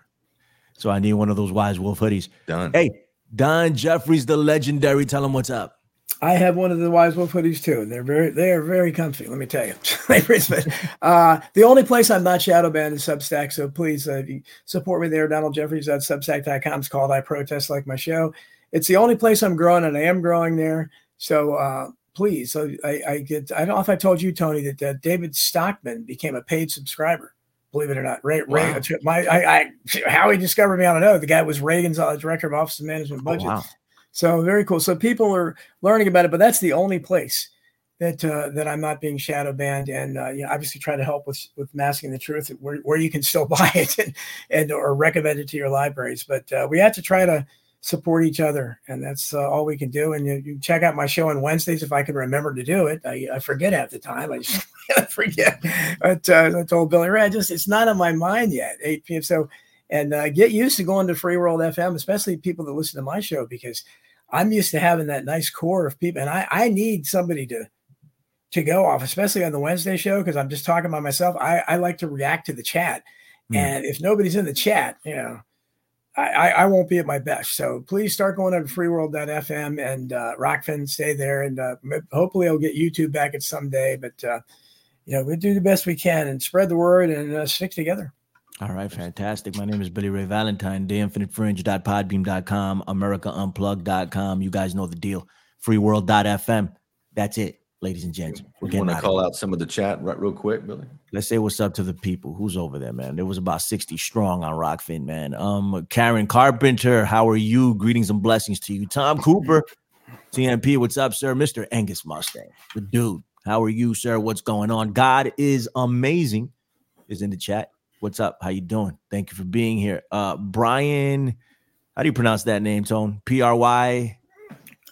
So I need one of those Wise Wolf hoodies. Done. Hey, Don Jeffries, the legendary. Tell him what's up. I have one of the Wise Wolf hoodies too. and They're very they are very comfy. Let me tell you. uh, the only place I'm not shadow banned is Substack. So please uh, support me there. Donald Jeffries at Substack.com is called I Protest Like My Show. It's the only place I'm growing, and I am growing there. So uh, please, so I, I, get. I don't know if I told you, Tony, that uh, David Stockman became a paid subscriber. Believe it or not, Ray, wow. Ray my I, I, how he discovered me, I don't know. The guy was Reagan's uh, director of Office of Management oh, Budget. Oh, wow. So very cool. So people are learning about it, but that's the only place that uh, that I'm not being shadow banned, and uh, obviously try to help with with masking the truth, where, where you can still buy it and, and or recommend it to your libraries. But uh, we have to try to support each other, and that's uh, all we can do. And you, you, check out my show on Wednesdays if I can remember to do it. I, I forget half the time. I just forget. But uh, I told Billy Ray, just it's not on my mind yet. 8 p.m. So and uh, get used to going to Free World FM, especially people that listen to my show because I'm used to having that nice core of people, and I I need somebody to to go off, especially on the Wednesday show because I'm just talking by myself. I I like to react to the chat, mm. and if nobody's in the chat, you know. I, I, won't be at my best. So please start going to freeworld.fm and uh, Rokfin, stay there. And uh, hopefully I'll get YouTube back at some day. But, uh, you know, we'll do the best we can and spread the word and uh, stick together. All right, fantastic. My name is Billy Ray Valentine, theinfinitefringe.podbean.com, americaunplug.com. You guys know the deal. Freeworld.fm. That's it, ladies and gents. We're want to call out some of the chat right real quick, Billy? Let's say what's up to the people. Who's over there, man? There was about 60 strong on Rokfin, man. Um, Karen Carpenter, how are you? Greetings and blessings to you. Tom Cooper, TMP, what's up, sir? Mr. Angus Mustang, the dude. How are you, sir? What's going on? God is amazing. Is in the chat. What's up? How you doing? Thank you for being here. Uh Brian, how do you pronounce that name, Tone? P R Y.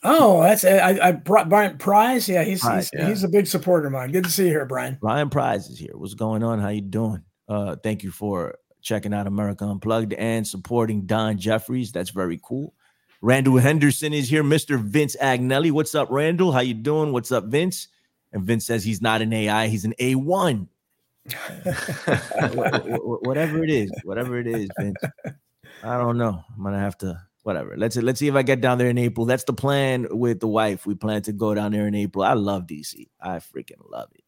Oh, that's I, I Brian Prize. Yeah, he's Prize, he's, yeah. he's a big supporter of mine. Good to see you here, Brian. Brian Prize is here. What's going on? How you doing? Uh, thank you for checking out America Unplugged and supporting Don Jeffries. That's very cool. Randall Henderson is here. Mr. Vince Agnelli. What's up, Randall? How you doing? What's up, Vince? And Vince says he's not an AI, he's an A1. whatever it is, whatever it is, Vince. I don't know. I'm gonna have to whatever. Let's let's see if I get down there in April. That's the plan with the wife. We plan to go down there in April. I love DC. I freaking love it.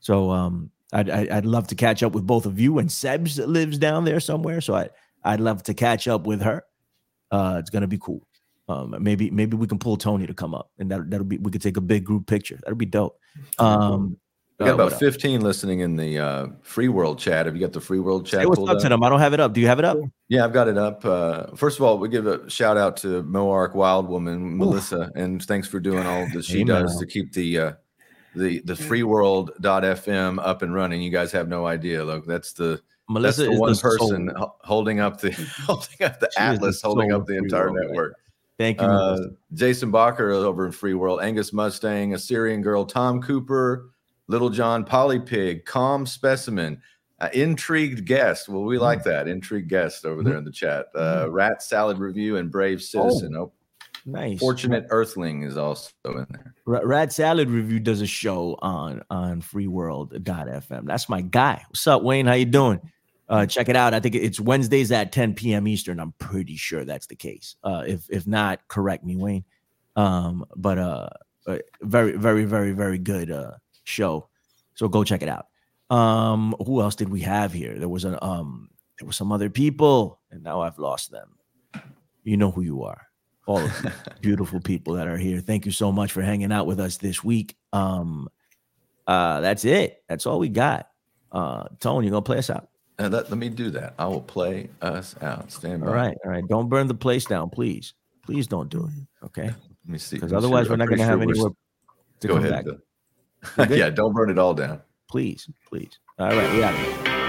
So um, I'd I'd love to catch up with both of you. And Sebs lives down there somewhere, so I I'd love to catch up with her. Uh, it's gonna be cool. Um, maybe maybe we can pull Tony to come up, and that that'll be we could take a big group picture. That'll be dope. Um, we got uh, about 15 listening in the uh, free world chat. Have you got the free world chat? Hey, what's up, up to them? I don't have it up. Do you have it up? Yeah, I've got it up. Uh, first of all, we give a shout out to Moark Wild Woman, Melissa, and thanks for doing all that she Amen. does to keep the uh, the the freeworld.fm up and running. You guys have no idea. Look, that's the Melissa that's the one the person soul. holding up the holding up the she atlas, holding up the entire network. Thank you. Uh, Jason Bacher over in Free World, Angus Mustang, Assyrian Girl, Tom Cooper. Little John Polypig, Calm Specimen, uh, Intrigued Guest. Well, we like that. Intrigued Guest over there in the chat. Uh, mm-hmm. Rat Salad Review and Brave Citizen. Oh, nice. Fortunate Earthling is also in there. Rat Salad Review does a show on on freeworld.fm. That's my guy. What's up, Wayne? How you doing? Uh, check it out. I think it's Wednesdays at 10 p.m. Eastern. I'm pretty sure that's the case. Uh, if if not, correct me, Wayne. Um, but uh, uh very, very, very, very good uh show. So go check it out. Um, who else did we have here? There was a um, there were some other people, and now I've lost them. You know who you are. All of you beautiful people that are here. Thank you so much for hanging out with us this week. Um, uh, that's it. That's all we got. Uh, Tone, you gonna play us out? Uh, let, let me do that. I will play us out. Stand by. All right, all right. Don't burn the place down, please. Please don't do it. Okay. Let me see. Because otherwise, we're not going to have anywhere to go ahead. back. yeah, don't burn it all down. Please, please. All right, we out